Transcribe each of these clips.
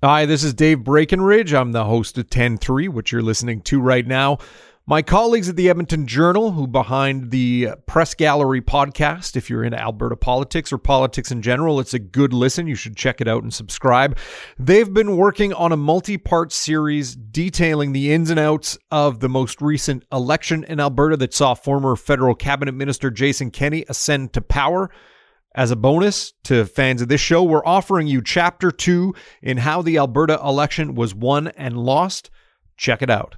Hi, this is Dave Breakenridge. I'm the host of 10-3, which you're listening to right now. My colleagues at the Edmonton Journal, who behind the Press Gallery podcast, if you're into Alberta politics or politics in general, it's a good listen. You should check it out and subscribe. They've been working on a multi part series detailing the ins and outs of the most recent election in Alberta that saw former federal cabinet minister Jason Kenney ascend to power. As a bonus to fans of this show, we're offering you chapter two in how the Alberta election was won and lost. Check it out.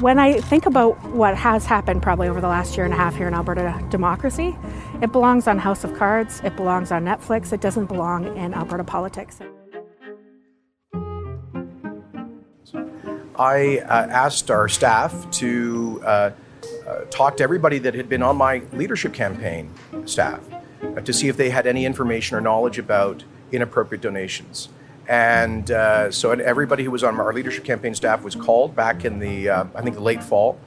When I think about what has happened probably over the last year and a half here in Alberta democracy, it belongs on House of Cards, it belongs on Netflix, it doesn't belong in Alberta politics. I uh, asked our staff to uh, uh, talk to everybody that had been on my leadership campaign staff uh, to see if they had any information or knowledge about inappropriate donations. And uh, so everybody who was on our leadership campaign staff was called back in the, uh, I think, the late fall,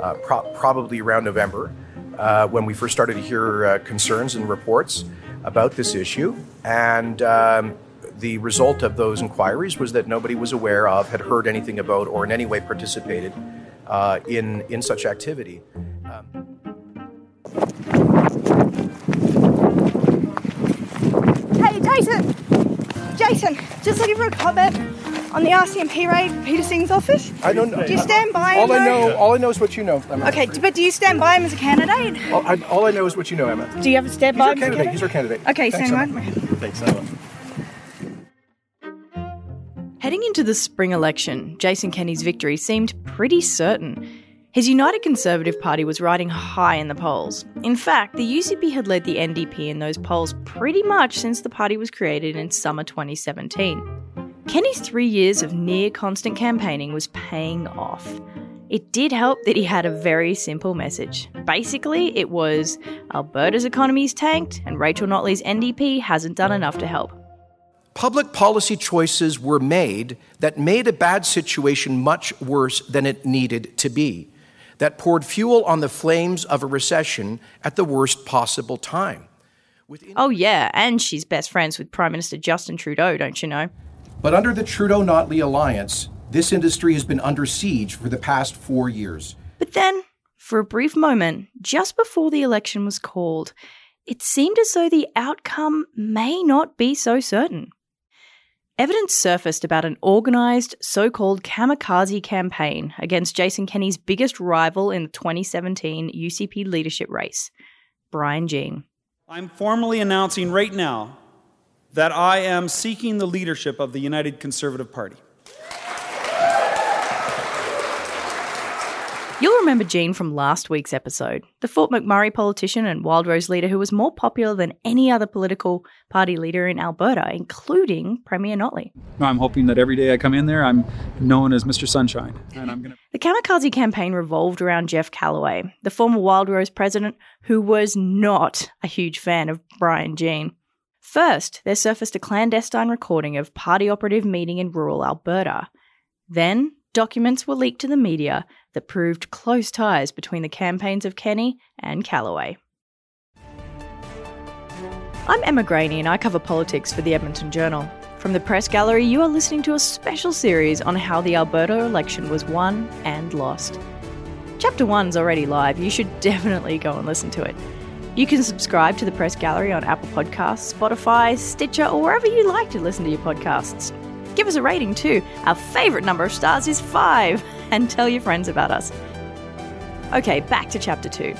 uh, pro- probably around November, uh, when we first started to hear concerns and reports about this issue. And um, the result of those inquiries was that nobody was aware of, had heard anything about, or in any way participated uh, in, in such activity. Um, Hey, Jason! Jason, just looking for a comment on the RCMP raid, Peter Singh's office. I don't know. Do you stand by him? All I know, all I know is what you know. Emma. Okay, but do you stand by him as a candidate? All I, all I know is what you know, Emma. Do you ever stand He's by our him as a candidate. candidate? He's our candidate. Okay, Thanks, stand Emma. by. Thanks, Emma. Heading into the spring election, Jason Kenney's victory seemed pretty certain. His United Conservative Party was riding high in the polls. In fact, the UCP had led the NDP in those polls pretty much since the party was created in summer 2017. Kenney's three years of near constant campaigning was paying off. It did help that he had a very simple message. Basically, it was Alberta's economy's tanked and Rachel Notley's NDP hasn't done enough to help. Public policy choices were made that made a bad situation much worse than it needed to be, that poured fuel on the flames of a recession at the worst possible time. Oh, yeah, and she's best friends with Prime Minister Justin Trudeau, don't you know? But under the Trudeau Notley alliance, this industry has been under siege for the past four years. But then, for a brief moment, just before the election was called, it seemed as though the outcome may not be so certain. Evidence surfaced about an organised, so called kamikaze campaign against Jason Kenney's biggest rival in the 2017 UCP leadership race, Brian Jean. I'm formally announcing right now that I am seeking the leadership of the United Conservative Party. Remember Jean from last week's episode, the Fort McMurray politician and Wildrose leader who was more popular than any other political party leader in Alberta, including Premier Notley. I'm hoping that every day I come in there, I'm known as Mr. Sunshine, and I'm to. The kamikaze campaign revolved around Jeff Callaway, the former Wildrose president, who was not a huge fan of Brian Jean. First, there surfaced a clandestine recording of party operative meeting in rural Alberta. Then, documents were leaked to the media that proved close ties between the campaigns of Kenney and Callaway. I'm Emma Graney and I cover politics for the Edmonton Journal. From the Press Gallery, you are listening to a special series on how the Alberta election was won and lost. Chapter 1's already live, you should definitely go and listen to it. You can subscribe to the Press Gallery on Apple Podcasts, Spotify, Stitcher, or wherever you like to listen to your podcasts. Give us a rating too. Our favourite number of stars is five. And tell your friends about us. Okay, back to chapter two.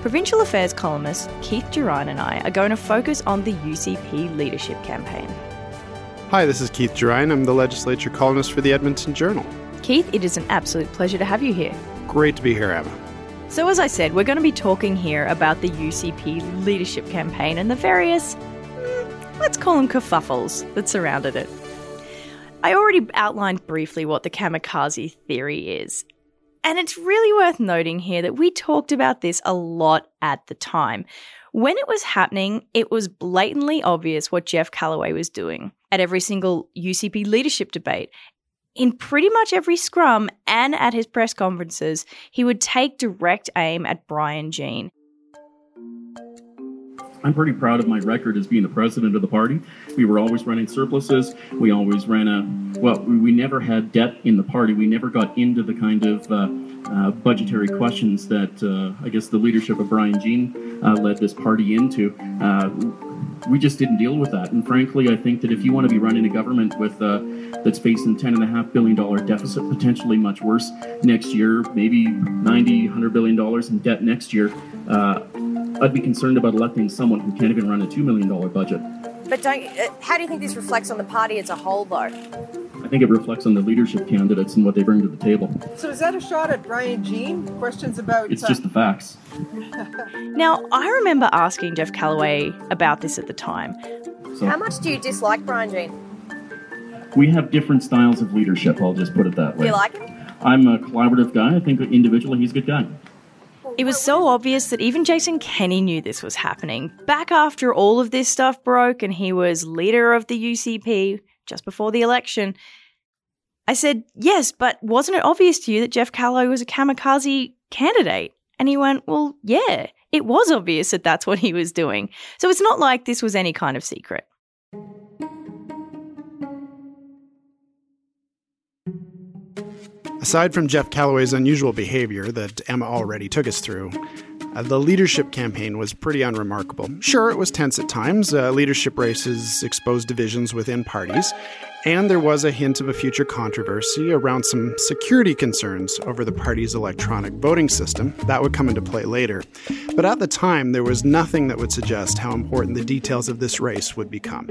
Provincial Affairs columnist Keith Gerein and I are going to focus on the UCP leadership campaign. Hi, this is Keith Gerein. I'm the legislature columnist for the Edmonton Journal. Keith, it is an absolute pleasure to have you here. Great to be here, Emma. So, as I said, we're going to be talking here about the UCP leadership campaign and the various, mm, let's call them kerfuffles that surrounded it. I already outlined briefly what the kamikaze theory is. And it's really worth noting here that we talked about this a lot at the time. When it was happening, it was blatantly obvious what Jeff Callaway was doing at every single UCP leadership debate. In pretty much every scrum and at his press conferences, he would take direct aim at Brian Jean. I'm pretty proud of my record as being the president of the party. We were always running surpluses. We always ran a, well, we never had debt in the party. We never got into the kind of uh, uh, budgetary questions that uh, I guess the leadership of Brian Jean uh, led this party into. Uh, we just didn't deal with that. And frankly, I think that if you want to be running a government with uh, that's facing ten and a half billion dollar deficit, potentially much worse next year, maybe $90, 100 billion dollars in debt next year, I'd be concerned about electing someone who can't even run a two million dollar budget. But don't, uh, how do you think this reflects on the party as a whole, though? I think it reflects on the leadership candidates and what they bring to the table. So is that a shot at Brian Jean? Questions about It's just the facts. Now, I remember asking Jeff Callaway about this at the time. So How much do you dislike Brian Jean? we have different styles of leadership. I'll just put it that Do way. you like him? I'm a collaborative guy. I think individually he's a good guy. It was so obvious that even Jason Kenney knew this was happening. Back after all of this stuff broke and he was leader of the UCP just before the election, I said, Yes, but wasn't it obvious to you that Jeff Callaway was a kamikaze candidate? And he went, Well, yeah, it was obvious that that's what he was doing. So it's not like this was any kind of secret. Aside from Jeff Callaway's unusual behavior that Emma already took us through, uh, the leadership campaign was pretty unremarkable. Sure, it was tense at times. Uh, leadership races exposed divisions within parties, and there was a hint of a future controversy around some security concerns over the party's electronic voting system. That would come into play later. But at the time, there was nothing that would suggest how important the details of this race would become.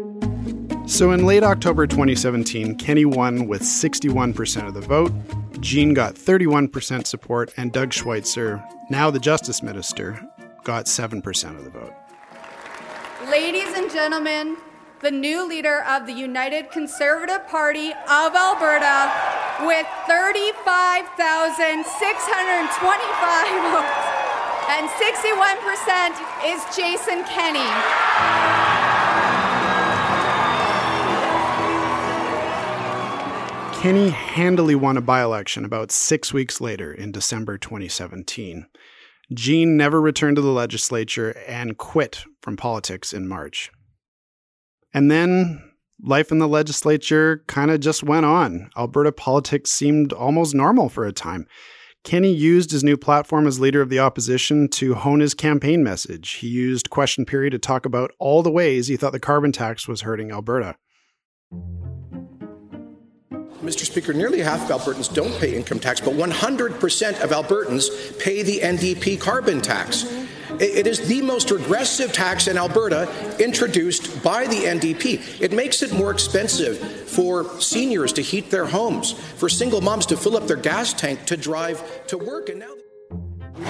So in late October 2017, Kenney won with 61% of the vote. Jean got 31% support, and Doug Schweitzer, now the Justice Minister, got 7% of the vote. Ladies and gentlemen, the new leader of the United Conservative Party of Alberta with 35,625 votes and 61% is Jason Kenney. Kenney handily won a by election about six weeks later in December 2017. Jean never returned to the legislature and quit from politics in March. And then life in the legislature kind of just went on. Alberta politics seemed almost normal for a time. Kenney used his new platform as leader of the opposition to hone his campaign message. He used question period to talk about all the ways he thought the carbon tax was hurting Alberta. Mr. Speaker, nearly half of Albertans don't pay income tax, but 100% of Albertans pay the NDP carbon tax. It is the most regressive tax in Alberta introduced by the NDP. It makes it more expensive for seniors to heat their homes, for single moms to fill up their gas tank to drive to work. And now,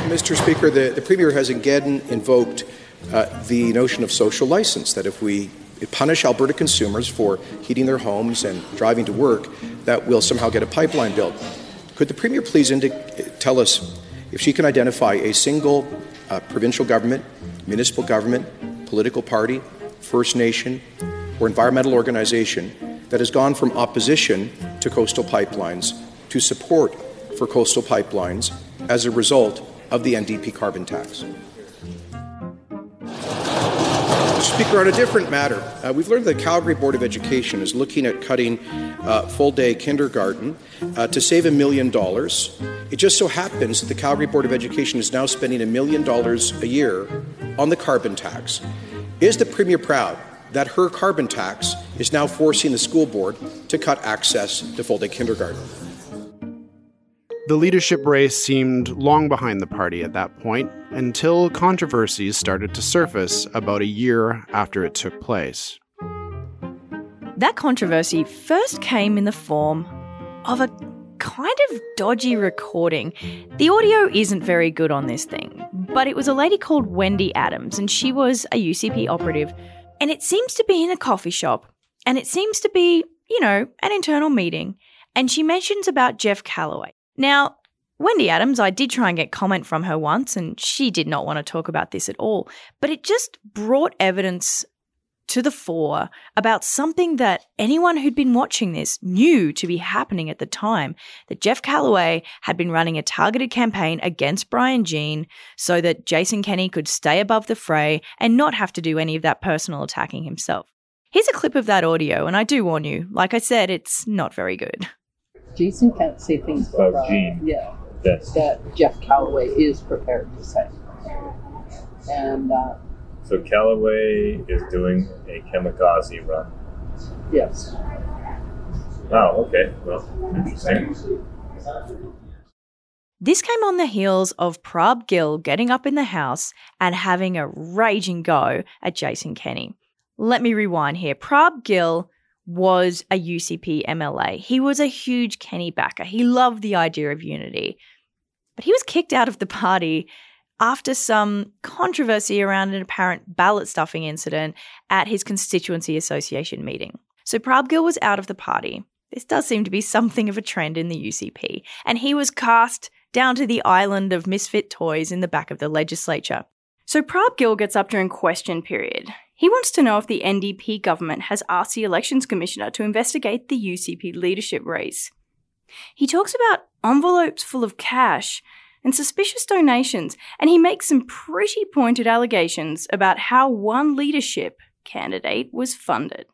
Mr. Speaker, the, the Premier has again invoked uh, the notion of social license that if we punish Alberta consumers for heating their homes and driving to work, that we'll somehow get a pipeline built. Could the Premier please tell us if she can identify a single uh, provincial government, municipal government, political party, First Nation, or environmental organization that has gone from opposition to coastal pipelines to support for coastal pipelines as a result of the NDP carbon tax? Speaker, on a different matter, uh, we've learned that the Calgary Board of Education is looking at cutting uh, full day kindergarten uh, to save a million dollars. It just so happens that the Calgary Board of Education is now spending a million dollars a year on the carbon tax. Is the Premier proud that her carbon tax is now forcing the school board to cut access to full day kindergarten? The leadership race seemed long behind the party at that point until controversies started to surface about a year after it took place. That controversy first came in the form of a kind of dodgy recording. The audio isn't very good on this thing, but it was a lady called Wendy Adams, and she was a UCP operative. And it seems to be in a coffee shop, and it seems to be, you know, an internal meeting. And she mentions about Jeff Callaway. Now, Wendy Adams, I did try and get comment from her once, and she did not want to talk about this at all. But it just brought evidence to the fore about something that anyone who'd been watching this knew to be happening at the time that Jeff Callaway had been running a targeted campaign against Brian Jean so that Jason Kenney could stay above the fray and not have to do any of that personal attacking himself. Here's a clip of that audio, and I do warn you, like I said, it's not very good. Jason can't say things About Jean. Yeah. Yes. That Jeff Callaway is prepared to say. And uh, So Callaway is doing a kamikaze run. yes. Oh, okay. Well, interesting. This came on the heels of Prab Gill getting up in the house and having a raging go at Jason Kenney. Let me rewind here. Prab Gill was a UCP MLA. He was a huge Kenney backer. He loved the idea of unity. But he was kicked out of the party after some controversy around an apparent ballot stuffing incident at his constituency association meeting. So Prab Gill was out of the party. This does seem to be something of a trend in the UCP, and he was cast down to the island of misfit toys in the back of the legislature. So Prab Gill gets up during question period. He wants to know if the NDP government has asked the Elections Commissioner to investigate the UCP leadership race. He talks about envelopes full of cash and suspicious donations, and he makes some pretty pointed allegations about how one leadership candidate was funded.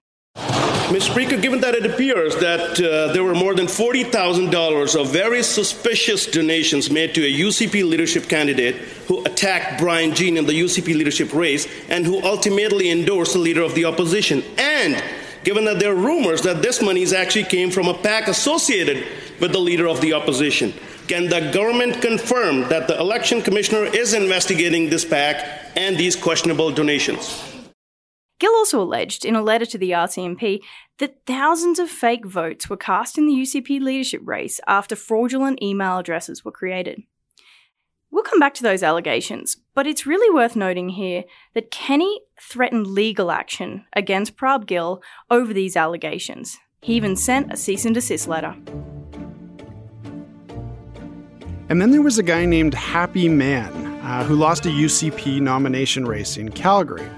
Mr. Speaker, given that it appears that uh, there were more than $40,000 of very suspicious donations made to a UCP leadership candidate who attacked Brian Jean in the UCP leadership race and who ultimately endorsed the leader of the opposition, and given that there are rumors that this money actually came from a PAC associated with the leader of the opposition, can the government confirm that the election commissioner is investigating this PAC and these questionable donations? Gill also alleged in a letter to the RCMP that thousands of fake votes were cast in the UCP leadership race after fraudulent email addresses were created. We'll come back to those allegations, but it's really worth noting here that Kenney threatened legal action against Prab Gill over these allegations. He even sent a cease and desist letter. And then there was a guy named Happy Mann uh, who lost a UCP nomination race in Calgary.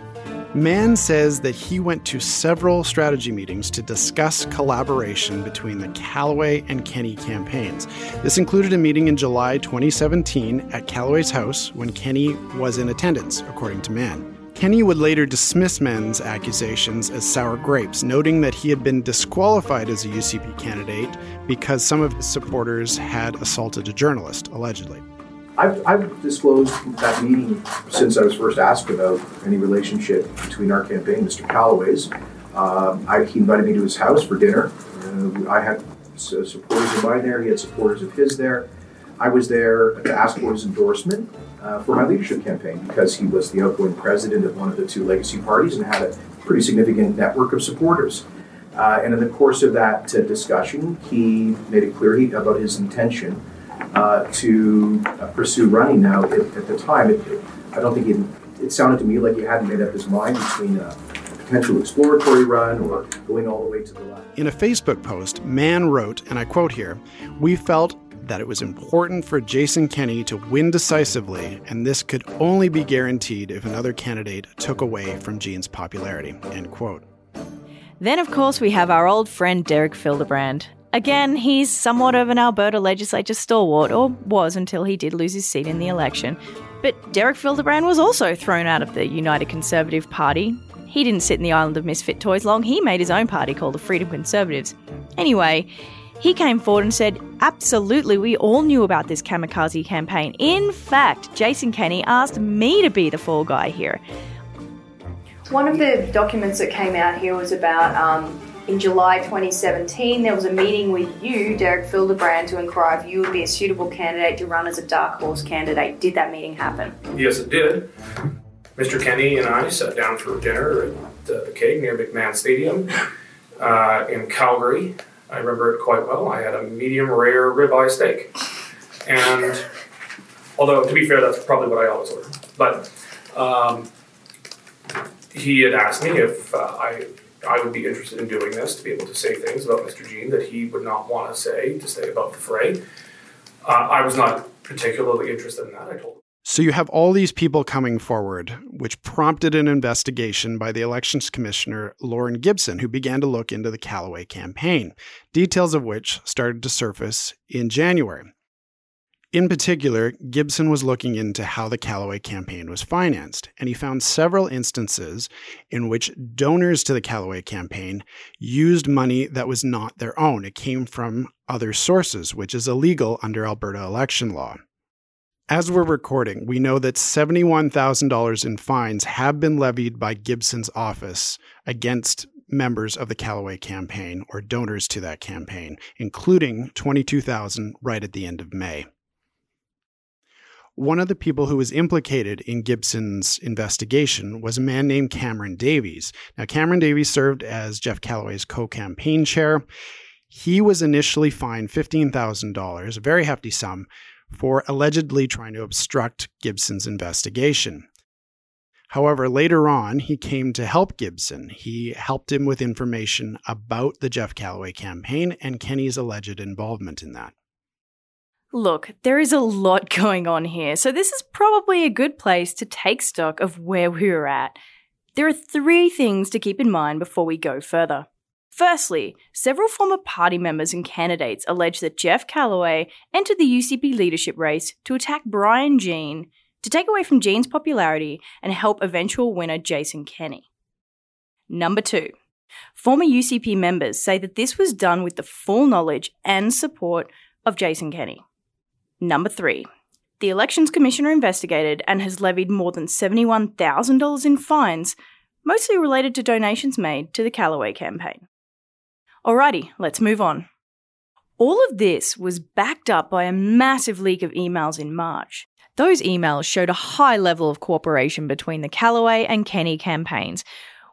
Mann says that he went to several strategy meetings to discuss collaboration between the Callaway and Kenney campaigns. This included a meeting in July 2017 at Callaway's house when Kenney was in attendance, according to Mann. Kenney would later dismiss Mann's accusations as sour grapes, noting that he had been disqualified as a UCP candidate because some of his supporters had assaulted a journalist, allegedly. I've, I've disclosed that meeting since I was first asked about any relationship between our campaign, Mr. Callaway's. Um, I, he invited me to his house for dinner. Uh, I had s- supporters of mine there, he had supporters of his there. I was there to ask for his endorsement uh, for my leadership campaign because he was the outgoing president of one of the two legacy parties and had a pretty significant network of supporters. Uh, and in the course of that uh, discussion, he made it clear he, about his intention uh, to uh, pursue running. Now, at, at the time, it, it- I don't think it, it sounded to me like he hadn't made up his mind between a potential exploratory run or going all the way to the left. In a Facebook post, Mann wrote, and I quote here We felt that it was important for Jason Kenney to win decisively, and this could only be guaranteed if another candidate took away from Jean's popularity. End quote. Then, of course, we have our old friend Derek Fildebrandt. Again, he's somewhat of an Alberta legislature stalwart, or was until he did lose his seat in the election. But Derek Fildebrandt was also thrown out of the United Conservative Party. He didn't sit in the island of misfit toys long, he made his own party called the Freedom Conservatives. Anyway, he came forward and said, Absolutely, we all knew about this kamikaze campaign. In fact, Jason Kenney asked me to be the fall guy here. One of the documents that came out here was about um, in July 2017, there was a meeting with you, Derek Fildebrandt, to inquire if you would be a suitable candidate to run as a dark horse candidate. Did that meeting happen? Yes, it did. Mr. Kenney and I sat down for dinner at the Keg near McMahon Stadium uh, in Calgary. I remember it quite well. I had a medium rare ribeye steak. And although, to be fair, that's probably what I always order. But um, he had asked me if uh, I, I would be interested in doing this, to be able to say things about Mr. Jean that he would not want to say, to stay above the fray. Uh, I was not particularly interested in that, I told him. So you have all these people coming forward, which prompted an investigation by the elections commissioner Lorne Gibson, who began to look into the Callaway campaign, details of which started to surface in January. In particular, Gibson was looking into how the Callaway campaign was financed, and he found several instances in which donors to the Callaway campaign used money that was not their own. It came from other sources, which is illegal under Alberta election law. As we're recording, we know that $71,000 in fines have been levied by Gibson's office against members of the Callaway campaign or donors to that campaign, including 22,000 right at the end of May. One of the people who was implicated in Gibson's investigation was a man named Cameron Davies. Now, Cameron Davies served as Jeff Callaway's co campaign chair. He was initially fined $15,000, a very hefty sum, for allegedly trying to obstruct Gibson's investigation. However, later on, he came to help Gibson. He helped him with information about the Jeff Callaway campaign and Kenney's alleged involvement in that. Look, there is a lot going on here, so this is probably a good place to take stock of where we are at. There are three things to keep in mind before we go further. Firstly, several former party members and candidates allege that Jeff Callaway entered the UCP leadership race to attack Brian Jean to take away from Jean's popularity and help eventual winner Jason Kenney. Number two, former UCP members say that this was done with the full knowledge and support of Jason Kenney. Number three, the Elections Commissioner investigated and has levied more than $71,000 in fines, mostly related to donations made to the Callaway campaign. Alrighty, let's move on. All of this was backed up by a massive leak of emails in March. Those emails showed a high level of cooperation between the Callaway and Kenney campaigns.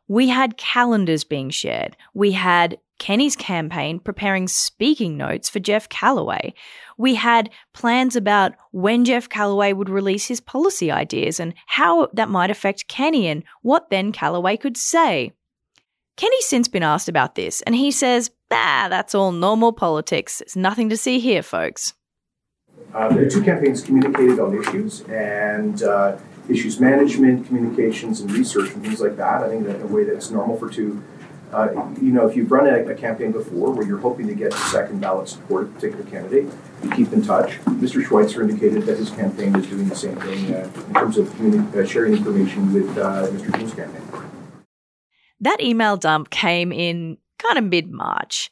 We had calendars being shared. We had Kenney's campaign preparing speaking notes for Jeff Callaway. We had plans about when Jeff Callaway would release his policy ideas and how that might affect Kenney and what then Callaway could say. Kenney's since been asked about this, and he says, Bah, that's all normal politics. It's nothing to see here, folks. Uh, the two campaigns communicated on issues and uh, issues management, communications, and research, and things like that. I think in a way that's normal for two. Uh, you know, if you've run a, a, campaign before where you're hoping to get second ballot support of a particular candidate, you keep in touch. Mr. Schweitzer indicated that his campaign is doing the same thing uh, in terms of uh, sharing information with uh, Mr. Jean's campaign. That email dump came in kind of mid March.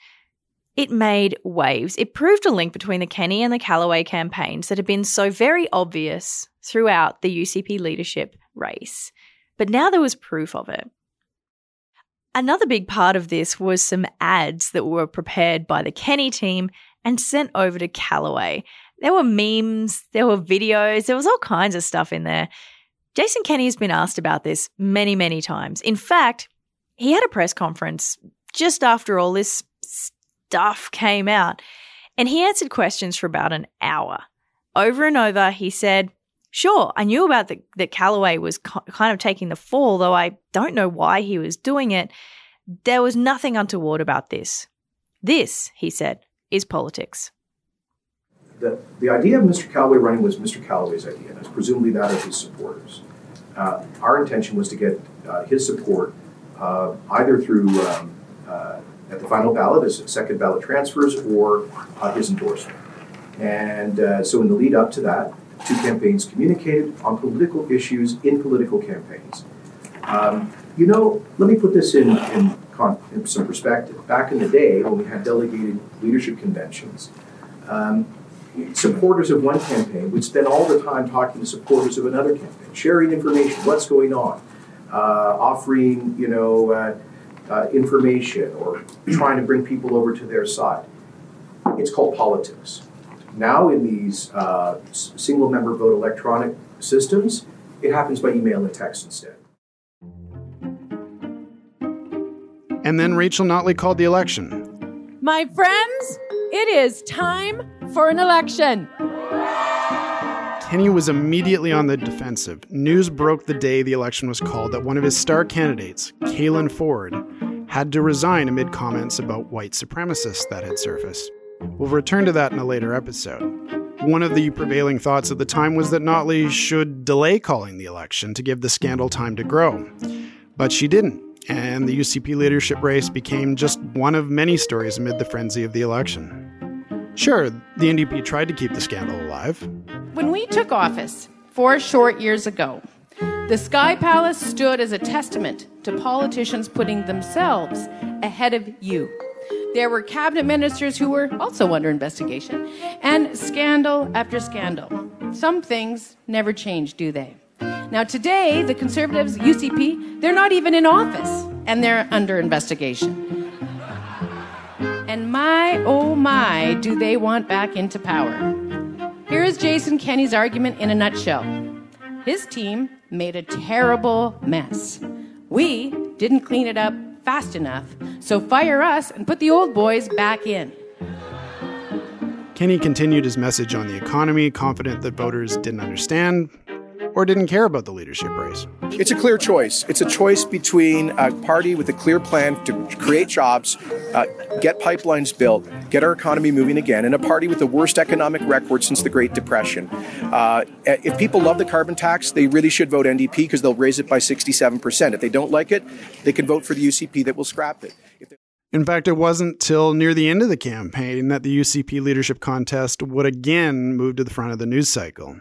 It made waves. It proved a link between the Kenney and the Callaway campaigns that had been so very obvious throughout the UCP leadership race. But now there was proof of it. Another big part of this was some ads that were prepared by the Kenney team and sent over to Callaway. There were memes, there were videos, there was all kinds of stuff in there. Jason Kenney has been asked about this many, many times. In fact, he had a press conference just after all this stuff came out, and he answered questions for about an hour. Over and over, he said, Sure, I knew about the, that Callaway was kind of taking the fall, though I don't know why he was doing it. There was nothing untoward about this. This, he said, is politics. The, the idea of Mr. Callaway running was Mr. Callaway's idea, and it's presumably that of his supporters. Uh, our intention was to get uh, his support uh, either through um, uh, at the final ballot as second ballot transfers or uh, his endorsement. And uh, so, in the lead up to that, two campaigns communicated on political issues in political campaigns. Um, you know, let me put this in, in, con- in, some perspective. Back in the day, when we had delegated leadership conventions, um, supporters of one campaign would spend all the time talking to supporters of another campaign, sharing information, what's going on, uh, offering, you know, uh, uh, information or trying to bring people over to their side. It's called politics. Now, in these uh, single member vote electronic systems, it happens by email and text instead. And then Rachel Notley called the election. My friends, it is time for an election. Kenney was immediately on the defensive. News broke the day the election was called that one of his star candidates, Caylan Ford, had to resign amid comments about white supremacists that had surfaced. We'll return to that in a later episode. One of the prevailing thoughts at the time was that Notley should delay calling the election to give the scandal time to grow. But she didn't, and the UCP leadership race became just one of many stories amid the frenzy of the election. Sure, the NDP tried to keep the scandal alive. When we took office four short years ago, the Sky Palace stood as a testament to politicians putting themselves ahead of you. There were cabinet ministers who were also under investigation, and scandal after scandal. Some things never change, do they? Now, today, the Conservatives, UCP, they're not even in office, and they're under investigation. And my, oh my, do they want back into power. Here is Jason Kenney's argument in a nutshell. His team made a terrible mess. We didn't clean it up fast enough, so fire us and put the old boys back in. Kenney continued his message on the economy, confident that voters didn't understand or didn't care about the leadership race. It's a clear choice. It's a choice between a party with a clear plan to create jobs, uh, get pipelines built, get our economy moving again, and a party with the worst economic record since the Great Depression. Uh, if people love the carbon tax, they really should vote NDP because they'll raise it by 67%. If they don't like it, they can vote for the UCP that will scrap it. In fact, it wasn't till near the end of the campaign that the UCP leadership contest would again move to the front of the news cycle.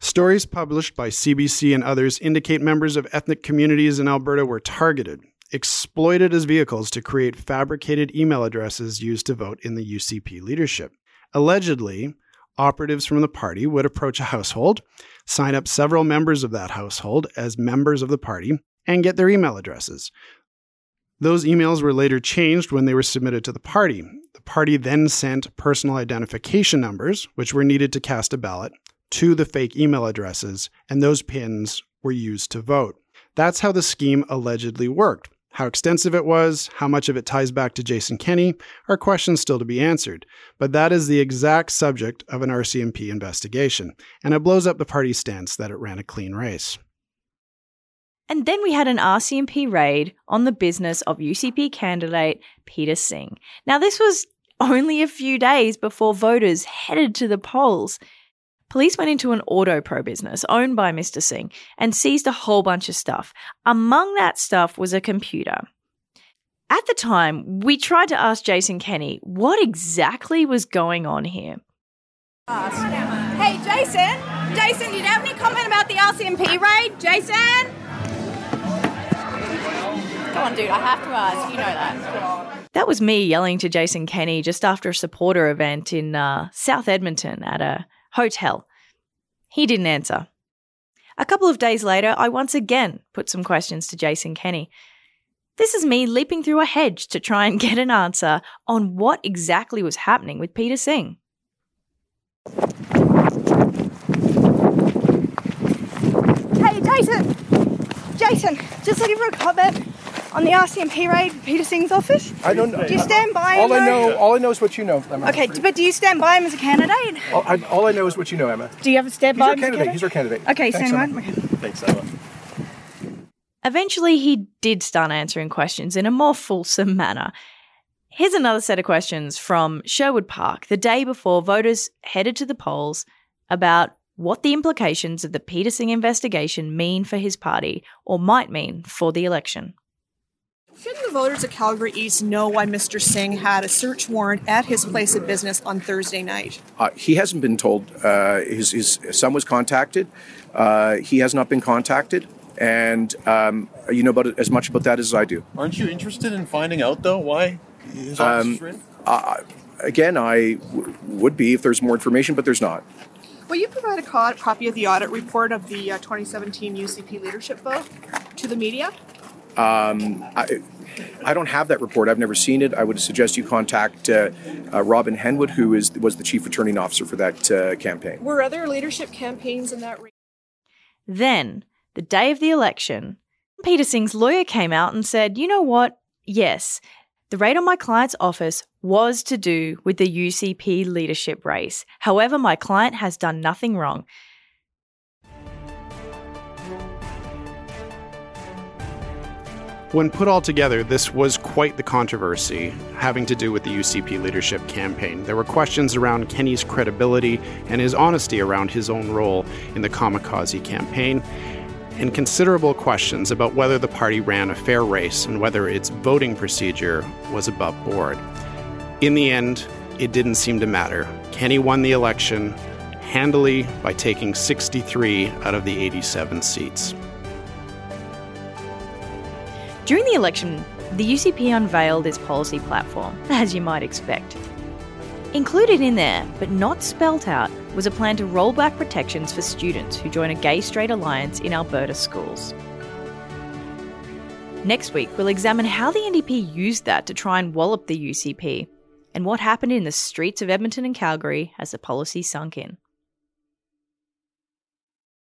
Stories published by CBC and others indicate members of ethnic communities in Alberta were targeted, exploited as vehicles to create fabricated email addresses used to vote in the UCP leadership. Allegedly, operatives from the party would approach a household, sign up several members of that household as members of the party, and get their email addresses. Those emails were later changed when they were submitted to the party. The party then sent personal identification numbers, which were needed to cast a ballot, to the fake email addresses, and those pins were used to vote. That's how the scheme allegedly worked. How extensive it was, how much of it ties back to Jason Kenney, are questions still to be answered. But that is the exact subject of an RCMP investigation, and it blows up the party's stance that it ran a clean race. And then we had an RCMP raid on the business of UCP candidate Peter Singh. Now, this was only a few days before voters headed to the polls. Police went into an auto pro business owned by Mr. Singh and seized a whole bunch of stuff. Among that stuff was a computer. At the time, we tried to ask Jason Kenney what exactly was going on here. Hey, Jason. Jason, did you have any comment about the RCMP raid? Jason? Come on, dude, I have to ask. You know that. That was me yelling to Jason Kenney just after a supporter event in uh, South Edmonton at a hotel. He didn't answer. A couple of days later, I once again put some questions to Jason Kenney. This is me leaping through a hedge to try and get an answer on what exactly was happening with Peter Singh. Hey, Jason. Jason, just looking for a comment on the RCMP raid, Peter Singh's office. I don't know. Do you stand by him? All I though? know, all I know is what you know, Emma. Okay, but do you stand by him as a candidate? All I, all I know is what you know, Emma. Do you have a stand He's by our him? as a candidate. He's our candidate. Okay, Thanks, stand Emma. by. Okay. Thanks, Emma. Eventually, he did start answering questions in a more fulsome manner. Here's another set of questions from Sherwood Park the day before voters headed to the polls about what the implications of the Peter Singh investigation mean for his party or might mean for the election. Shouldn't the voters of Calgary East know why Mr. Singh had a search warrant at his place of business on Thursday night? Uh, he hasn't been told. Uh, his, his son was contacted. Uh, he has not been contacted, and um, you know about it as much about that as I do. Aren't you interested in finding out though why his office Um, was uh, again, I w- would be if there's more information, but there's not. Will you provide a co- copy of the audit report of the uh, 2017 UCP leadership vote to the media? Um, I, I don't have that report. I've never seen it. I would suggest you contact uh, uh, Robin Henwood, who is was the chief returning officer for that uh, campaign. Were other leadership campaigns in that? Re- Then, the day of the election, Peter Singh's lawyer came out and said, you know what? Yes, the raid on my client's office was to do with the UCP leadership race. However, my client has done nothing wrong. When put all together, this was quite the controversy having to do with the UCP leadership campaign. There were questions around Kenney's credibility and his honesty around his own role in the kamikaze campaign, and considerable questions about whether the party ran a fair race and whether its voting procedure was above board. In the end, it didn't seem to matter. Kenney won the election handily by taking 63 out of the 87 seats. During the election, the UCP unveiled its policy platform, as you might expect. Included in there, but not spelt out, was a plan to roll back protections for students who join a gay straight alliance in Alberta schools. Next week, we'll examine how the NDP used that to try and wallop the UCP and what happened in the streets of Edmonton and Calgary as the policy sunk in.